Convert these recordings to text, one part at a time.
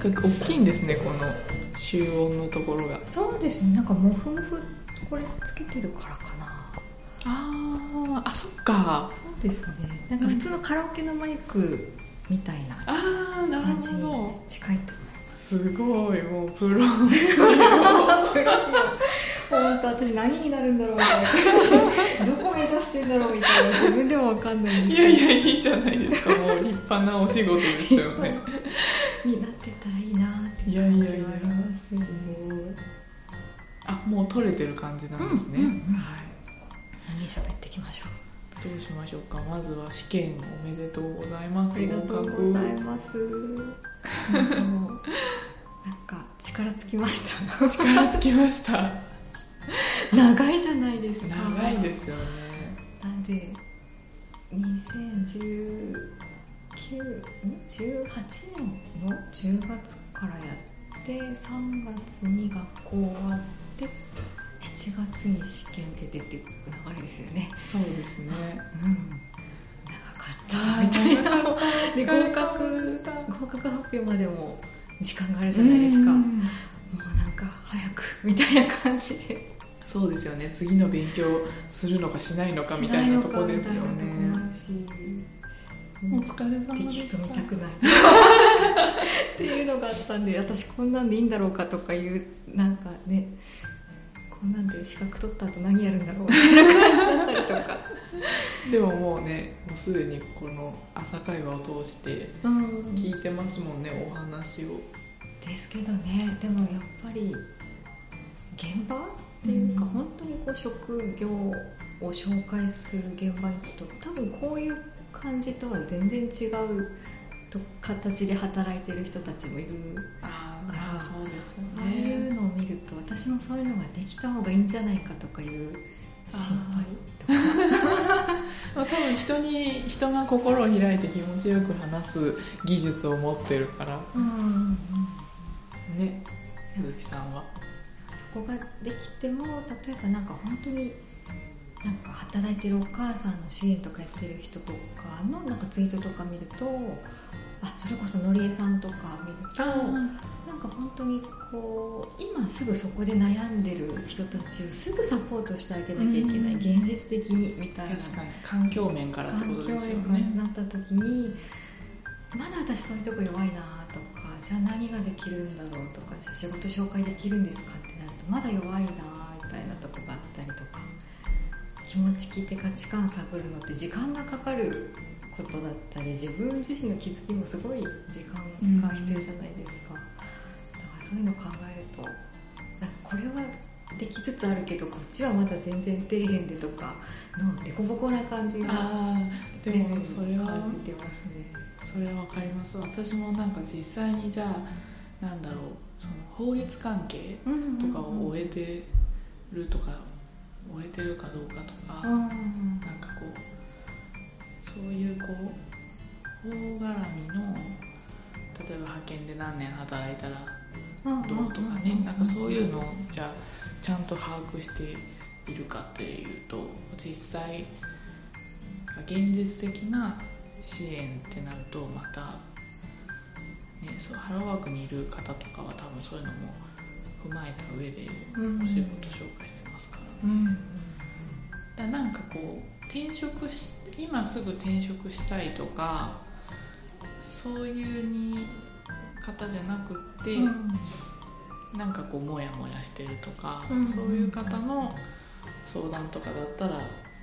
か大きいんですねこの集音のところが。そうですねなんかモフモフこれつけてるからかな。あーあそっか。そうですね。なんか普通のカラオケのマイクみたいなああなる感じにほど。近いとすごいもうプロ。思いますプロ仕様本当私何になるんだろうみたいなどこ目指してんだろうみたいな。自分でも分かんないんですけど。いやいやいいじゃないですか。もう立派なお仕事ですよねになってたらいいなっていいう感じやいやいやはありますよねあもう取れてる感じなんですね、うんうんうん。はい。何喋っていきましょう。どうしましょうか。まずは試験おめでとうございます。ありがとうございます。なんか力尽きました。力尽きました。長いじゃないですか。長いですよね。なんで2019ん18年の10月からやって3月に学校終わって7月に試験受けてっていう流れですよね。そうですね。うん。長かったみたいな。で合格合格発表までも時間があるじゃないですか。もうなんか早くみたいな感じで。そうですよね。次の勉強するのかしないのかみたいなとこですよしお疲れ様でテキストす見たくない。っていうのがあったんで私こんなんでいいんだろうかとかいうなんかねこんなんで資格取った後何やるんだろうみたいな感じだったりとか。でももうねもうすでにこの朝会話を通してうん。聞いてますもんねお話を。ですけどねでもやっぱり現場っていうか、うん。本当にこう職業を紹介する現場に行くと多分こういう感じとは全然違うと形で働いてる人たちもいるあだからあそうですよああいうのを見ると私もそういうのができた方がいいんじゃないかとかいう心配とか。まあ、多分人に人が心を開いて気持ちよく話す技術を持ってるから。うん。ね鈴木さんは。そこができても例えばなんか本当になんか働いてるお母さんの支援とかやってる人とかのなんかツイートとか見るとあそれこそのりえさんとか見るとなんか本当にこう今すぐそこで悩んでる人たちをすぐサポートしてあげなきゃいけない、うん。現実的にみたいな。環境面からってこと環境ですよ面ねになった時にまだ私そういうとこ弱いなとかじゃあ何ができるんだろうとかじゃあ仕事紹介できるんですかってなるとまだ弱いなみたいなとこがあったりとか気持ち聞いて価値観探るのって時間がかかることだったり自分自身の気づきもすごい時間が必要じゃないですか、だからそういうのを考えるとなんかこれはできつつあるけどこっちはまだ全然底辺でとかの凸凹な感じがでもそれは感じてますね。それはわかります。私もなんか実際にじゃあなんだろうその法律関係とかを終えてるとか終えてるかどうかとか、うん。なんかこうそういうこう法絡みの例えば派遣で何年働いたらどうとかねなんかそういうのをじゃあちゃんと把握しているかっていうと実際現実的な支援ってなるとまた、ね、そうハローワークにいる方とかは多分そういうのも踏まえた上でお仕事紹介してますから。ね。うんだなんかこう転職し今すぐ転職したいとかそういうに方じゃなくって、なんかこうモヤモヤしてるとか、うんそういう方の相談とかだったら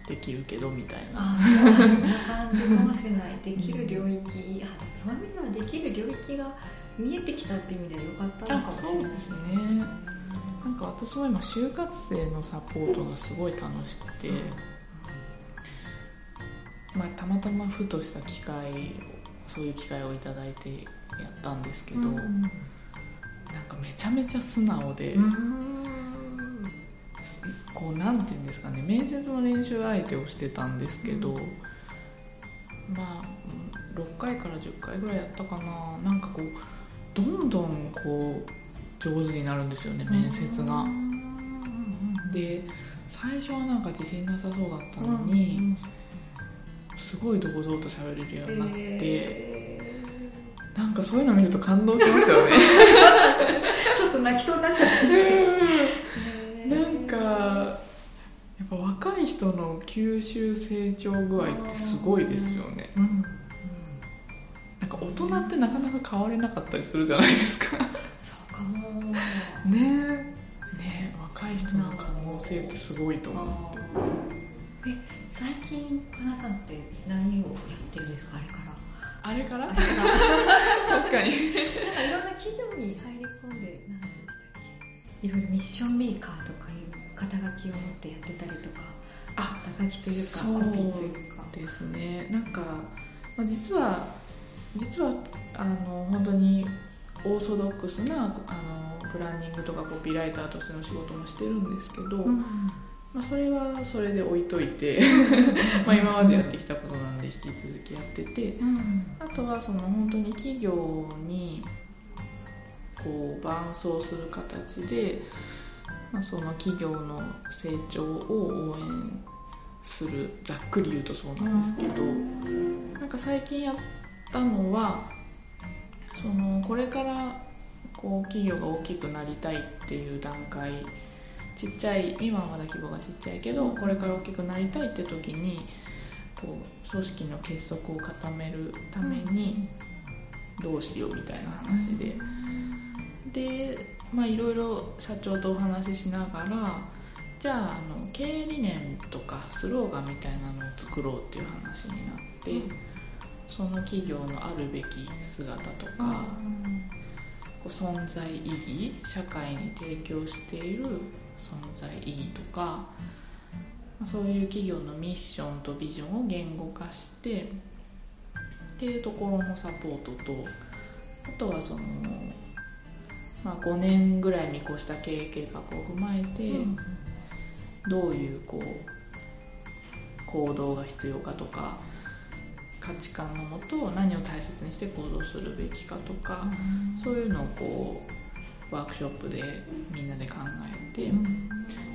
できるけどみたいな。あそんな感じかもしれない。できる領域、あそういう意味ではできる領域が見えてきたっていう意味では良かったのかもしれないですねなんか私も今就活生のサポートがすごい楽しくて、まあ、たまたまふとした機会をそういう機会をいただいてやったんですけど、うん。なんかめちゃめちゃ素直で、うん。すこうなんていうんですかね面接の練習相手をしてたんですけど、まあうん6回から10回ぐらいやったかな。なんかこうどんどんこう上手になるんですよね面接が。で最初はなんか自信なさそうだったのに、すごい堂々と喋れるようになって、えなんかそういうの見ると感動しますよね。ちょっと泣きそうになっちゃった。なんかやっぱ若い人の吸収成長具合ってすごいですよね。うん、うん、なんか大人ってなかなか変われなかったりするじゃないですかね。えねえ若い人の可能性ってすごいと思う。え最近かなさんって何をやってるんですか？あれから。あれから？あれから。確かに。なんかいろんな企業に入り込んで何でしたっけ？いろいろミッションメーカーとかいう肩書きを持ってやってたりとかあ肩書きというかコピーというか。ですね。なんか、まあ、実は実はあの本当にオーソドックスなあのプランニングとかコピーライターとしての仕事もしてるんですけど、うんまあ、それはそれで置いといて まあ今までやってきたことなんで引き続きやっててうん。あとはその本当に企業にこう伴走する形で、まあ、その企業の成長を応援するざっくり言うとそうなんですけど、なんか最近やったのはそのこれからこう企業が大きくなりたいっていう段階ちっちゃい今はまだ規模がちっちゃいけどこれから大きくなりたいって時にこう組織の結束を固めるためにどうしようみたいな話で。でまあいろいろ社長とお話ししながらじゃああの経営理念とかスローガンみたいなのを作ろうっていう話になって、その企業のあるべき姿とか、こう存在意義社会に提供している存在意義とか、まあそういう企業のミッションとビジョンを言語化してっていうところのサポートとあとはその、まあ、5年ぐらい見越した経営計画を踏まえて、どういうこう行動が必要かとか価値観のもと何を大切にして行動するべきかとか、そういうのをこうワークショップでみんなで考えて、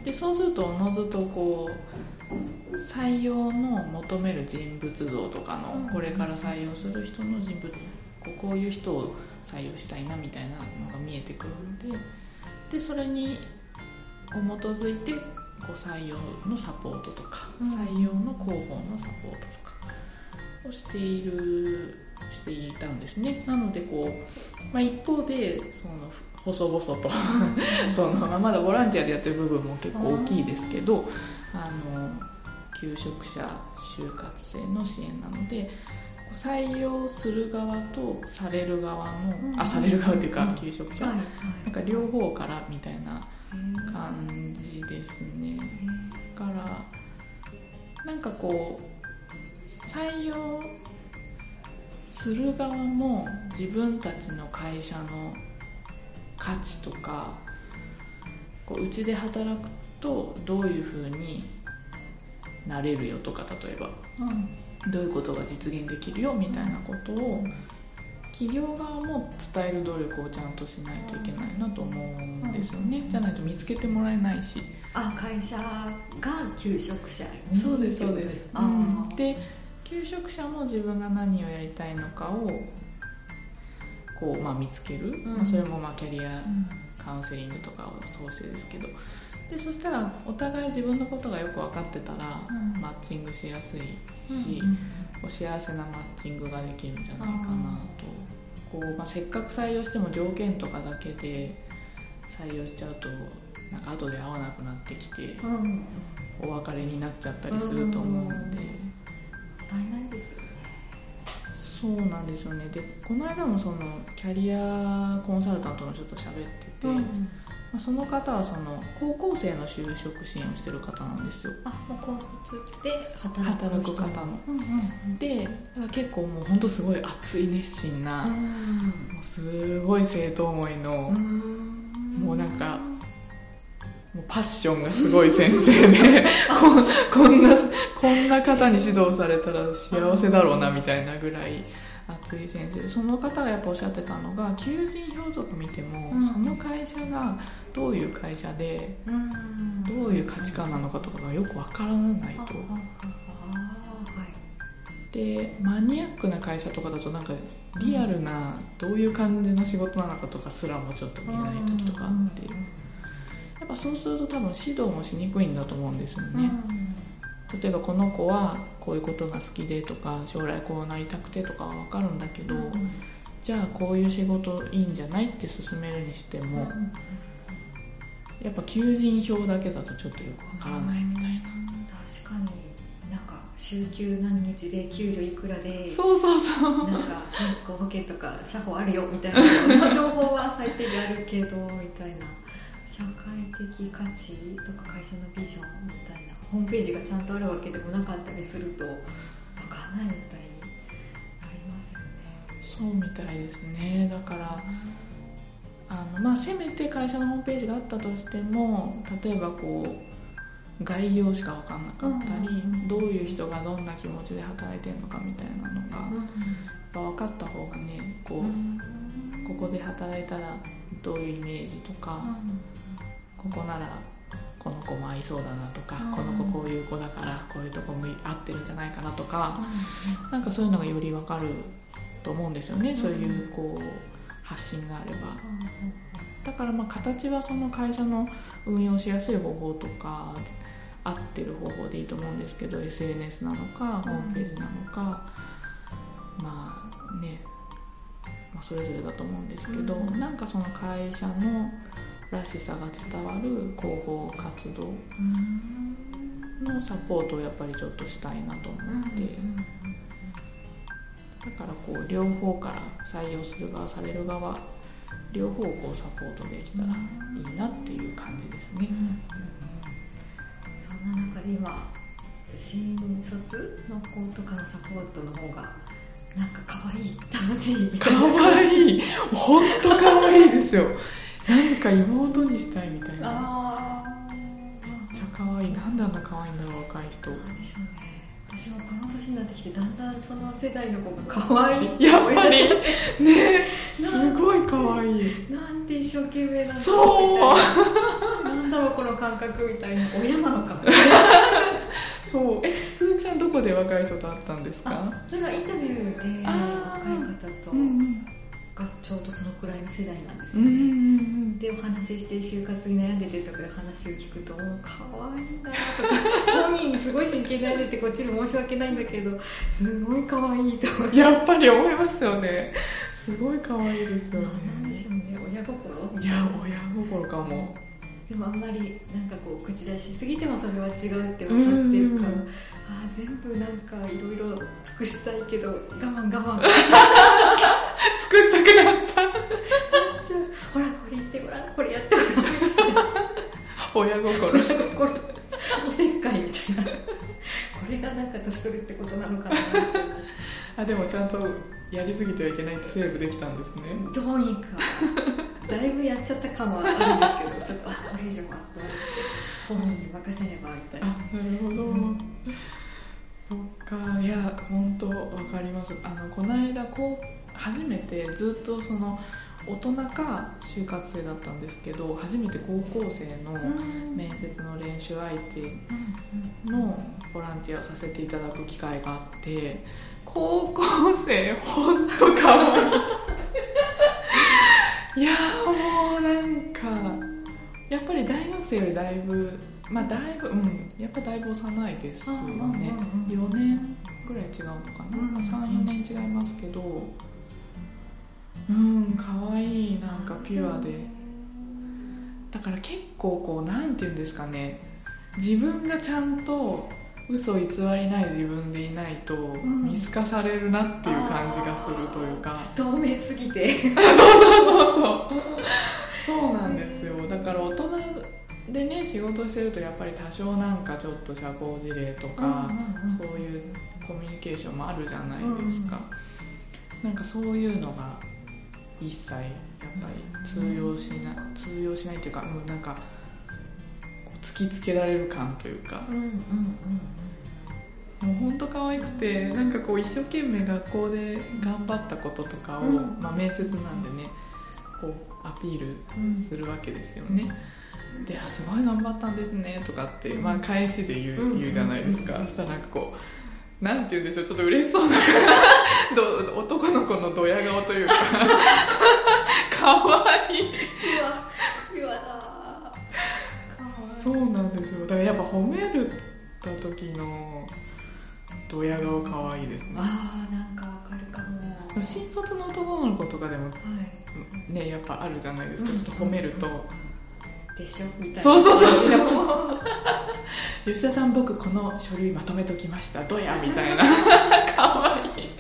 でそうするとおのずとこう採用の求める人物像とかの、うん。これから採用する人の人物こうこういう人を採用したいなみたいなのが見えてくるのででそれにこう基づいてこう採用のサポートとか、うん。採用の広報のサポートとかをしているしていたんですね。なのでこう、まあ、一方でその細々とそのまだボランティアでやってる部分も結構大きいですけどあの求職者就活生の支援なので採用する側とされる側の、うん。あされる側っていうかうん。求職者、はいなんか両方からみたいなはい感じですね。だからなんかこう採用する側も自分たちの会社の価値とかこううちで働くとどういうふうになれるよとか例えばうん。どういうことが実現できるよみたいなことを企業側も伝える努力をちゃんとしないといけないなと思うんですよね。じゃないと見つけてもらえないし。あ会社が求職者にそうですそうです、あうん。ーで求職者も自分が何をやりたいのかをこう、まあ、見つける、ん。まあ、それもまあキャリアうん。カウンセリングとかを通してですけど。でそしたらお互い自分のことがよく分かってたら、うん。マッチングしやすいし、うんこう幸せなマッチングができるんじゃないかなと。こう、まあ、せっかく採用しても条件とかだけで採用しちゃうとなんか後で会わなくなってきてうん。うんお別れになっちゃったりすると思うので。もったいないですよね。そうなんですよね。でこの間もそのキャリアコンサルタントの人と喋ってて、まあ、その方はその高校生の就職支援をしてる方なんですよ。あもう高卒で働く働く方の。うんうんで結構もう本当すごい熱い熱心な、うんもうすごい生徒思いの、うん。もうなんかパッションがすごい先生で こんなこんな方に指導されたら幸せだろうなみたいなぐらい熱い先生でその方がやっぱおっしゃってたのが求人票とか見ても、うん。その会社がどういう会社でうん。どういう価値観なのかとかがよくわからないと。でマニアックな会社とかだとなんかリアルなどういう感じの仕事なのかとかすらもちょっと見えない時とかあってぱそうすると多分指導もしにくいんだと思うんですよね、例えばこの子はこういうことが好きでとか将来こうなりたくてとかは分かるんだけど、じゃあこういう仕事いいんじゃないって勧めるにしても、やっぱ求人票だけだとちょっとよくわからないみたいな、確かに。なんか週休何日で給料いくらでそうそうそう。なんか健康保険とか社保あるよみたいな情報は最低であるけどみたいな社会的価値とか会社のビジョンみたいなホームページがちゃんとあるわけでもなかったりすると分かんないみたいになりますよね。そうみたいですね。だからあのまあせめて会社のホームページがあったとしても例えばこう概要しか分かんなかったり、うんうんうん。どういう人がどんな気持ちで働いてるのかみたいなのが、やっぱ分かった方がねこう、ここで働いたらどういうイメージとか、ここならこの子も合いそうだなとか、うん。この子こういう子だからこういうとこも合ってるんじゃないかなとか、なんかそういうのがより分かると思うんですよね、そういうこう発信があれば。だからまあ形はその会社の運用しやすい方法とか合ってる方法でいいと思うんですけど SNS なのかホームページなのか、まあね、まあ、それぞれだと思うんですけど、うん。なんかその会社のらしさが伝わる広報活動のサポートをやっぱりちょっとしたいなと思って、だからこう両方から採用する側される側両方をこうサポートできたらいいなっていう感じですね。そんな中で今新卒の子とかのサポートの方がなんか可愛い楽しいみたいな。可愛い。本当可愛いですよ なんか妹にしたいみたいな。あめっちゃ可愛い。なんであんな可愛いんだろう若い人。でしょうね。私もこの年になってきてだんだんその世代の子が可愛い。やっぱり。ね。すごい可愛い。なんて一生懸命なんだそうみたいな。なんだろうこの感覚みたいな親なのか そう。え鈴木さんどこで若い人と会ったんですか？あそれはインタビューで若い方とうんがちょうどそのくらいの世代なんですよね、んうんでお話しして就活に悩んでてとかいう話を聞くともう可愛いなとか。本人すごい真剣に悩んでてこっちに申し訳ないんだけどすごい可愛いと思ってやっぱり思いますよね。すごい可愛いですよね。なんでしょうね。親心？いや親心かも。でもあんまりなんかこう口出しすぎてもそれは違うって分かってるからうん。あー全部なんかいろいろ尽くしたいけど我慢我慢。尽くしたくなったじゃあほらこれ言ってごらんこれやってごらん。親心。親心。おせっかいみたいな。これがなんか年取るってことなのかな。みたいなあでもちゃんとやりすぎてはいけないってセーブできたんですね。どうにか。だいぶやっちゃった感はあるんですけどちょっとあこれ以上は本人に任せればみたいあななるほど、うん。そっか。いや本当わかります。あのこの間こう初めてずっとその大人か就活生だったんですけど初めて高校生の面接の練習相手のボランティアをさせていただく機会があって高校生本当かわいい。いやーもうなんかやっぱり大学生よりだいぶまあだいぶうんやっぱだいぶ幼いですよね。うんうんうんうん4年ぐらい違うのかな、うんうんうん。34年違いますけどうん可愛いなんかピュアで。だから結構こうなんて言うんですかね。自分がちゃんと嘘偽りない自分でいないとん。見透かされるなっていう感じがするというか、透明すぎて。そうそうそうそう。そうなんですよ。だから大人でね仕事してるとやっぱり多少なんかちょっと社交辞令とか、そういうコミュニケーションもあるじゃないですか、なんかそういうのが一切やっぱり通用しない通用しないというかもうなんか突きつけられる感というか。うんうんうんもう本当可愛くてなんかこう一生懸命学校で頑張ったこととかを、うん。まあ、面接なんでねこうアピールうんするわけですよね、であすごい頑張ったんですねとかって、まあ、返しで言う,、うん言うじゃないですか、うんそしたらなんかこうなんて言うんでしょうちょっと嬉しそうなど男の子のドヤ顔というか。かわいい。うわだそうなんですよ。だからやっぱ褒めるた時のドヤ顔かわいいですね。ああなんかわかるかも。新卒の男の子とかでもはい。ねやっぱあるじゃないですか、うん。ちょっと褒めると、でしょ？みたいな。そうそうそうそう。そ う吉田さん僕この書類まとめときました。どやみたいな。かわいい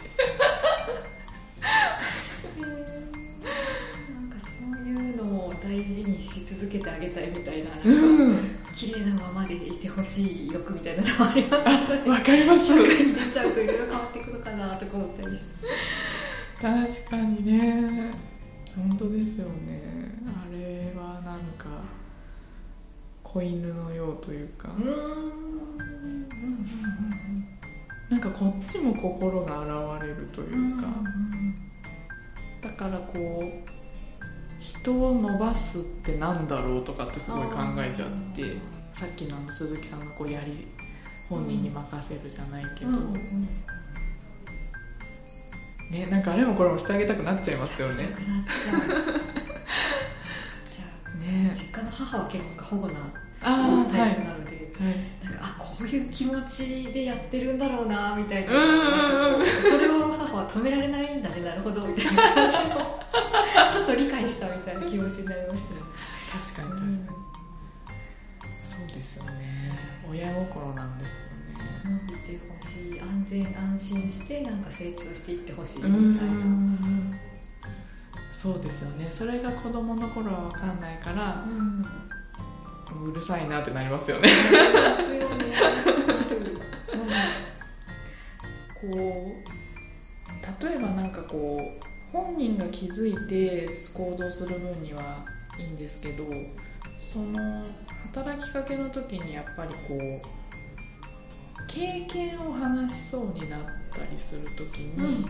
げたいみたいな。うん。綺麗なままでいてほしい欲みたいなのもありますわかります。社会に出ちゃうといろいろ変わっていくのかなとか思ったりして。確かにね。本当ですよね。あれはなんか子犬のようというか。なんかこっちも心が現れるというか、だからこう人を伸ばすってなんだろうとかってすごい考えちゃってさっきのあの鈴木さんがこうやり本人に任せるじゃないけど、ねなんかあれもこれもしてあげたくなっちゃいますよね。じゃあね。実家の母は結構過保護なタイプなので、はい。なんかあこういう気持ちでやってるんだろうなみたいな。それを母は止められないんだねなるほどみたいな感じのちょっと理解したみたいな気持ちになりましたね。確かに確かに、そうですよね。親心なんですよね。伸びてほしい安全安心してなんか成長していってほしいうんみたいな。そうですよね。それが子供の頃は分かんないからうん。うるさいなってなりますよね。ですよね。こう例えばなんかこう本人が気づいて行動する分にはいいんですけどその働きかけの時にやっぱりこう経験を話しそうになったりする時に、うんうん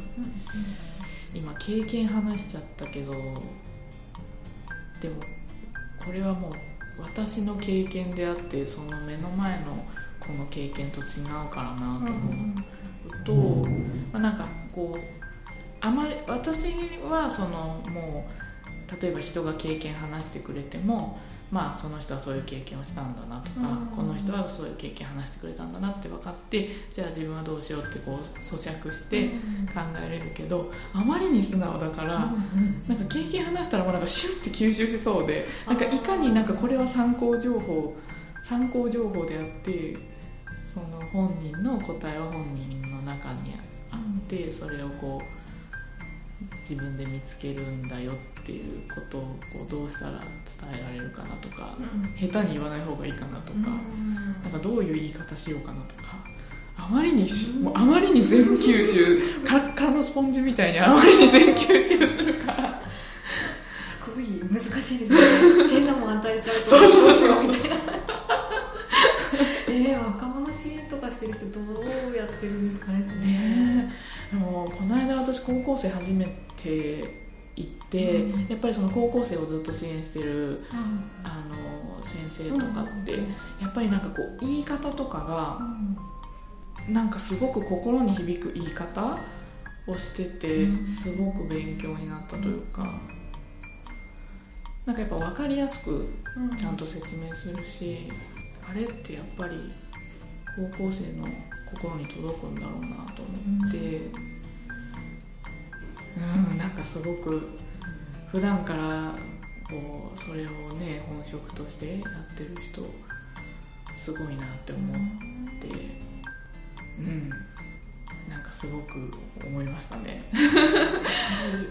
今経験話しちゃったけどでもこれはもう私の経験であってその目の前のこの経験と違うからなと思う。と、まあ、なんかこうあまり私はそのもう例えば人が経験話してくれてもまあその人はそういう経験をしたんだなとか、うん。この人はそういう経験話してくれたんだなって分かってじゃあ自分はどうしようってこう咀嚼して考えれるけどあまりに素直だから。なんか経験話したらもうなんかシュッて吸収しそうでなんかいかになんかこれは参考情報参考情報であってその本人の答えは本人の中にあってそれをこう自分で見つけるんだよっていうことをこうどうしたら伝えられるかなとか下手に言わない方がいいかなとかなんかどういう言い方しようかなとかあまりにしもうあまりに全吸収カラッカラのスポンジみたいにあまりに全吸収するから。すごい難しいですね。変なもん与えちゃうと。そうそうそう。みたいなえー、若者支援とかしてる人どうやってるんですかねね私高校生初めて行って、うん。やっぱりその高校生をずっと支援してるうあの先生とかって、うん。やっぱりなんかこう言い方とかん。がなんかすごく心に響く言い方をしててうん。すごく勉強になったというかなんかやっぱ分かりやすくうん。ちゃんと説明するしあれってやっぱり高校生の心に届くんだろうなと思ってうん。なんかすごく普段からこうそれをね本職としてやってる人すごいなって思って。うん。なんかすごく思いましたね。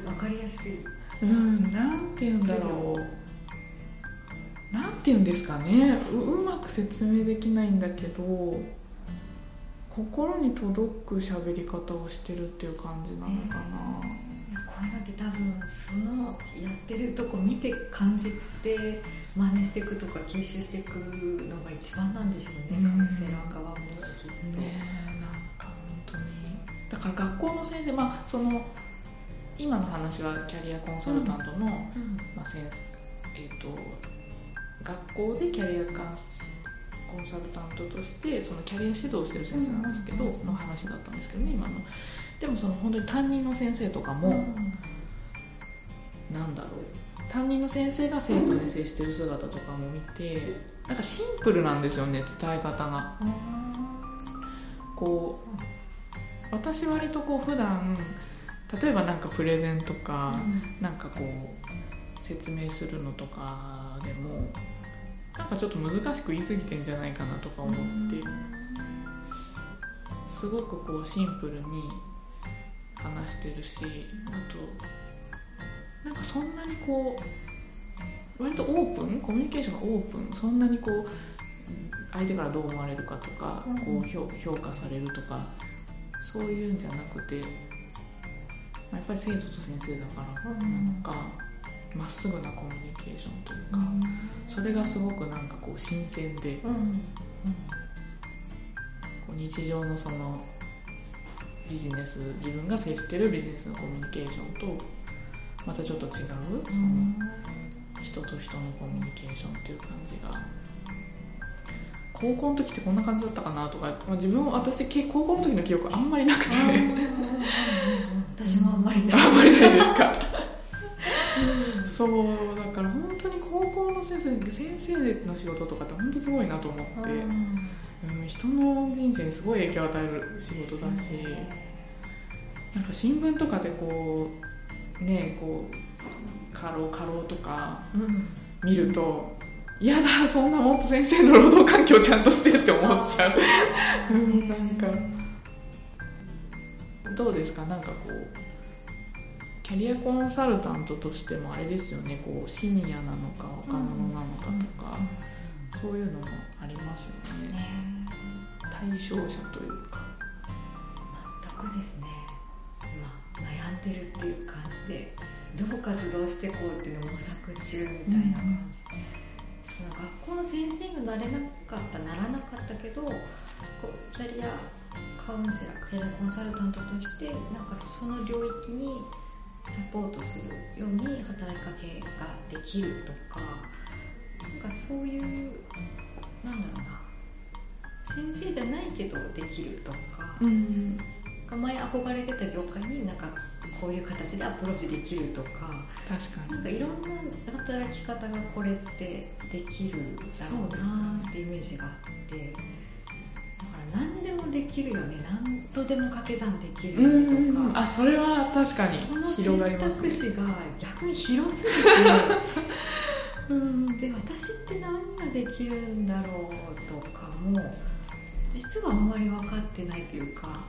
わかりやすい。うん。なんて言うんだろう。なんて言うんですかね。ううまく説明できないんだけど心に届く喋り方をしてるっていう感じなのかな、こういうのって多分そのやってるとこ見て感じて真似していくとか吸収していくのが一番なんでしょうね、うん。カウンセラー側もきっと、ねえなんか本当に。だから学校の先生まあその今の話はキャリアコンサルタントの、うん。まあ、先生えっ、と学校でキャリアカンコンサルタントとしてそのキャリア指導をしてる先生なんですけど、うん。の話だったんですけどね今の。でもその本当に担任の先生とかも、うんなんだろう。担任の先生が生徒に接してる姿とかも見てなんかシンプルなんですよね伝え方が。こう私割とこう普段例えばなんかプレゼンとか、なんかこう説明するのとかでもなんかちょっと難しく言い過ぎてんじゃないかなとか思ってすごくこうシンプルに話してるしあとなんかそんなにこう割とオープンコミュニケーションがオープンそんなにこう相手からどう思われるかとか、うん。こう評評価されるとかそういうんじゃなくて、まあ、やっぱり生徒と先生だからなのかまっすぐなコミュニケーションというか、それがすごくなんかこう新鮮でうん。うん。こう日常のそのビジネス自分が接してるビジネスのコミュニケーションとまたちょっと違う、その人と人のコミュニケーションっていう感じが。高校の時ってこんな感じだったかなとか、まあ、自分も私け高校の時の記憶あんまりなくて。私もあんまりない。あんまりないですか。そうだから本当に高校の先生先生の仕事とかって本当すごいなと思って、うん、人の人生にすごい影響を与える仕事だしなんか新聞とかでこうねこう過労過労とかうん。見ると嫌だそんなもっと先生の労働環境ちゃんとしてって思っちゃう。うんなんかどうですか？なんかこうキャリアコンサルタントとしてもあれですよね。こうシニアなのか若者なのかとか、そういうのもありますよね。ね対象者というか。全くですね。今悩んでるっていう感じでどう活動していこうっていうのを模索中みたいな感じ、その学校の先生になれなかったならなかったけどキャリアカウンセラーキャリアコンサルタントとしてなんかその領域にサポートするように働きかけができるとかなんかそういうなんだろうな。先生じゃないけどできるとか、うん。前憧れてた業界になんかこういう形でアプローチできるとか確かなんかいろんな働き方がこれってできるだろうなってイメージがあってだから何でもできるよね。何とでも掛け算できるによねとか、あそれは確かそのに広がり選ますね。択肢が逆に広すぎて。うん。で私って何ができるんだろうとかも実はあんまり分かってないというか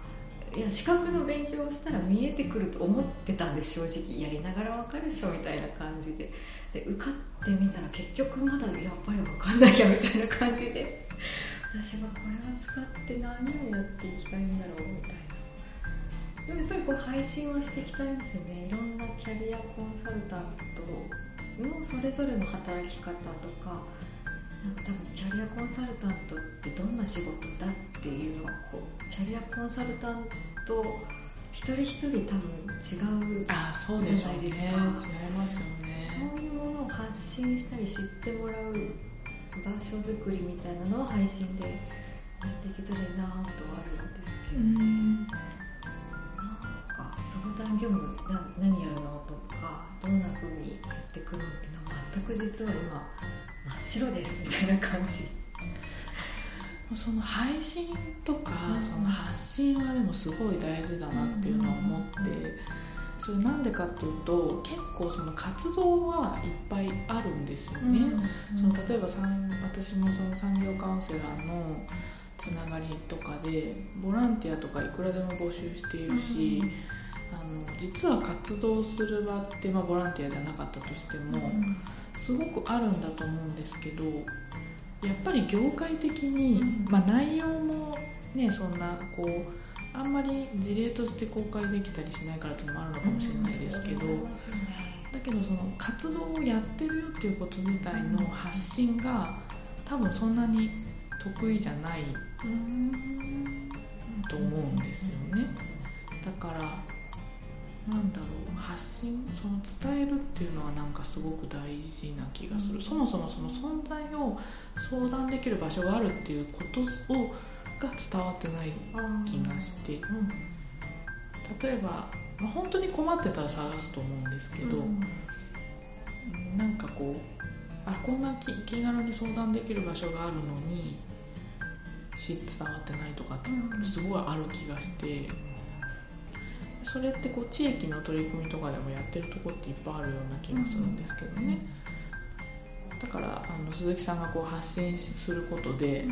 いや資格の勉強をしたら見えてくると思ってたんです正直。やりながら分かるでしょみたいな感じで。で受かってみたら結局まだやっぱり分かんないやみたいな感じで。私はこれは使って何をやっていきたいんだろうみたいな。でもやっぱりこう配信はしていきたいんですよね。いろんなキャリアコンサルタントのそれぞれの働き方とかなんか多分キャリアコンサルタントってどんな仕事だっていうのはこうキャリアコンサルタント一人一人多分違うじゃないですかますよね。そういうものを発信したり知ってもらう場所づくりみたいなのを配信でやっていけたらいいなとはあるんですけど、うん。なんか相談業務な何やるのとかどんな風にやってくのっていうのは全く実は今真っ白ですみたいな感じその配信とか、うん。その発信はでもすごい大事だなっていうのは思って、それなんでかっていうと結構その活動はいっぱいあるんですよね、その例えば産私もその産業カウンセラーのつながりとかでボランティアとかいくらでも募集しているし、あの実は活動する場って、まあ、ボランティアじゃなかったとしても、すごくあるんだと思うんですけどやっぱり業界的に、うん。まあ、内容もねそんなこうあんまり事例として公開できたりしないからっていうのもあるのかもしれないですけど、だけどその活動をやってるよっていうこと自体の発信が多分そんなに得意じゃないと思うんですよね。だからなんだろう発信その伝えるっていうのはなんかすごく大事な気がする、そもそもその存在を相談できる場所があるっていうことをが伝わってない気がして。例えば、まあ、本当に困ってたら探すと思うんですけど、うんなんかこうあこんな気気軽に相談できる場所があるのにし伝わってないとかってうん。すごいある気がしてそれってこう地域の取り組みとかでもやってるとこっていっぱいあるような気がするんですけどね、だからあの鈴木さんがこう発信することで、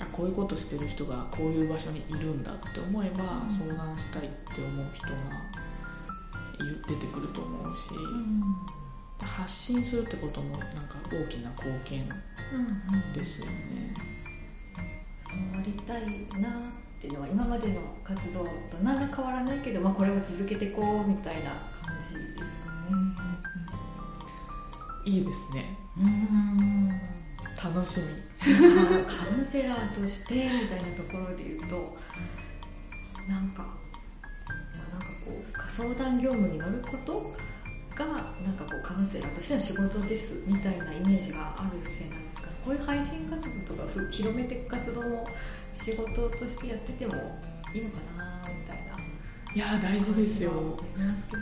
あこういうことしてる人がこういう場所にいるんだって思えばうん。相談したいって思う人が出てくると思うし、発信するってこともなんか大きな貢献ですよね。そうありたいなっていうのは今までの活動と何ら変わらないけど、まあ、これを続けていこうみたいな感じですかね。いいですね。うん。楽しみ。カウンセラーとしてみたいなところで言うとなんか、まあ、なんかこう相談業務に乗ることがなんかこうカウンセラーとしての仕事ですみたいなイメージがあるせいなんですか？こういう配信活動とかふ広めていく活動も仕事としてやっててもいいのかなみたいな。いや大事ですよ。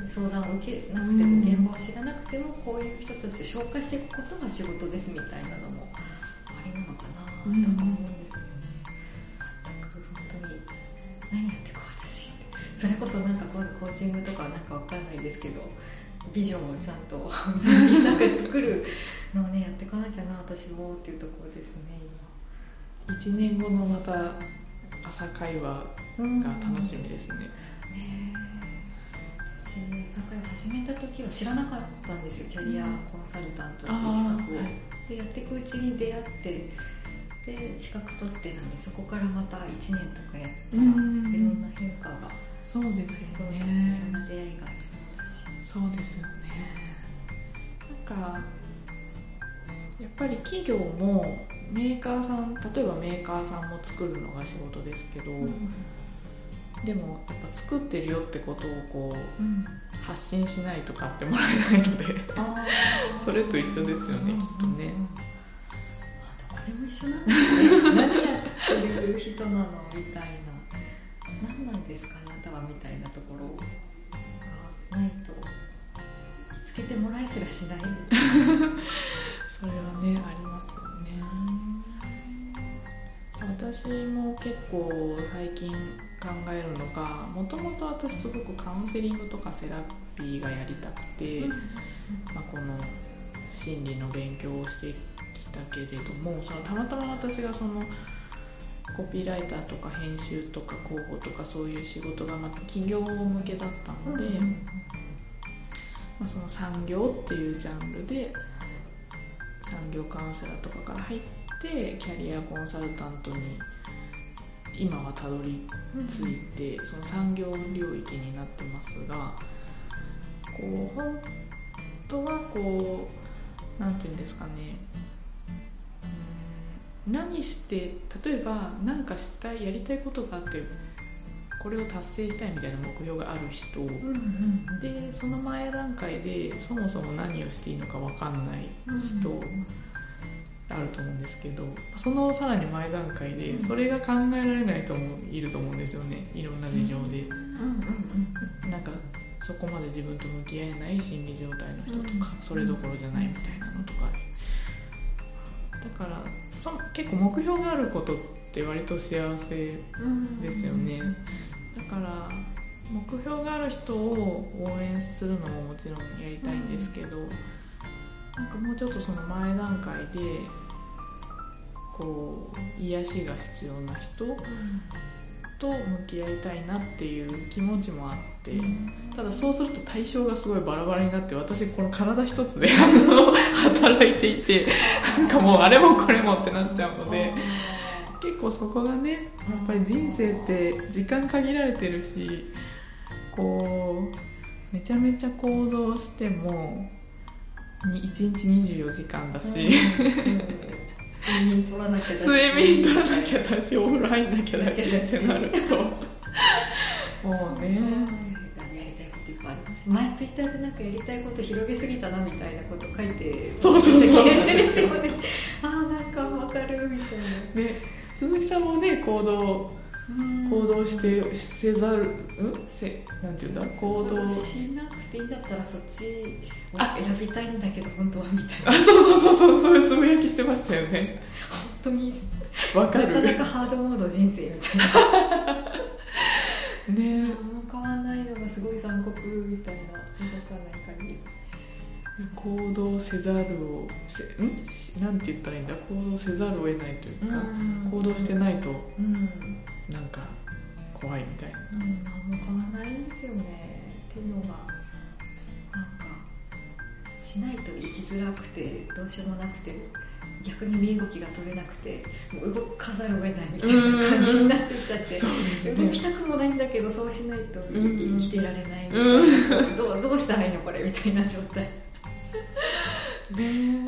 相談を受けなくても現場を知らなくてもこういう人たちを紹介していくことが仕事ですみたいなのもありなのかなとか思うんですよね、全く本当に何やってこう私って。それこそなんかこうコーチングとかはなんかわかんないですけどビジョンをちゃんとなんか作るのをねやっていかなきゃな私もっていうところですね1年後のまた朝会話今が楽しみですね、ね私朝会を始めた時は知らなかったんですよキャリアコンサルタントっていう資格を、はい。でやっていくうちに出会ってで資格取ってなんでそこからまた1年とかやったらいろうんんな変化があそうですよね。出会いがそうですよね。なんかやっぱり企業もメーカーさん例えばメーカーさんも作るのが仕事ですけど、でもやっぱ作ってるよってことをこううん。発信しないと買ってもらえないので それと一緒ですよねきっとね。どこでも一緒なんですね。何やってる人なの？みたいな。何なんですか？あなたはみたいなところがないと見つけてもらえすらしない。それはねありますよね。私も結構最近考えるのがもともと私すごくカウンセリングとかセラピーがやりたくて、まあ、この心理の勉強をしてきたけれどもそのたまたま私がそのコピーライターとか編集とか広報とかそういう仕事がまた企業向けだったので、まあ、その産業っていうジャンルで産業カウンセラーとかから入ってキャリアコンサルタントに今はたどり着いてその産業領域になってますがこう本当はこうなんていうんですかねうん何して例えば何かしたいやりたいことがあってこれを達成したいみたいな目標がある人。うんうんでその前段階でそもそも何をしていいのか分かんない人あると思うんですけどそのさらに前段階でそれが考えられない人もいると思うんですよね。いろんな事情で。うんうんなんかそこまで自分と向き合えない心理状態の人とかうんそれどころじゃないみたいなのとかだからそ結構目標があることって割と幸せうんですよね。だから目標がある人を応援するのももちろんやりたいんですけど、なんかもうちょっとその前段階でこう癒しが必要な人と向き合いたいなっていう気持ちもあって、ただそうすると対象がすごいバラバラになって私この体一つで 働いていてなんかもうあれもこれもってなっちゃうので。結構そこがねやっぱり人生って時間限られてるしこうめちゃめちゃ行動してもに1日24時間だし、睡眠取らなきゃだし。睡眠取らなきゃだしお風呂入んなきゃだしってなるともうね前ツイッターでなんかやりたいこと広げすぎたなみたいなこと書いてそうそうそう。ですよねああなんかわかるみたいな。ね鈴木さんもね行動行動してせざるうん？せなんていうんだ？行動。しなくていいんだったらそっちを選びたいんだけど本当はみたいな。あそうそうそうそうそういうつぶやきしてましたよね。本当に。わかる。なかなかハードモード人生みたいな。ね。何も変わらないのがすごい残酷みたいな動かない限り行動せざるをせん？しなんて言ったらいいんだ？行動せざるを得ないというか、行動してないとうん、なんか怖いみたいな。うん、何も変わらないんですよねっていうのがなんかしないと生きづらくてどうしようもなくて逆に身動きが取れなくてもう動かざるを得ないみたいな感じになってっちゃってそうです動きたくもないんだけどそうしないと生きてられないみたいな、どうどうしたらいいのこれみたいな状態。ね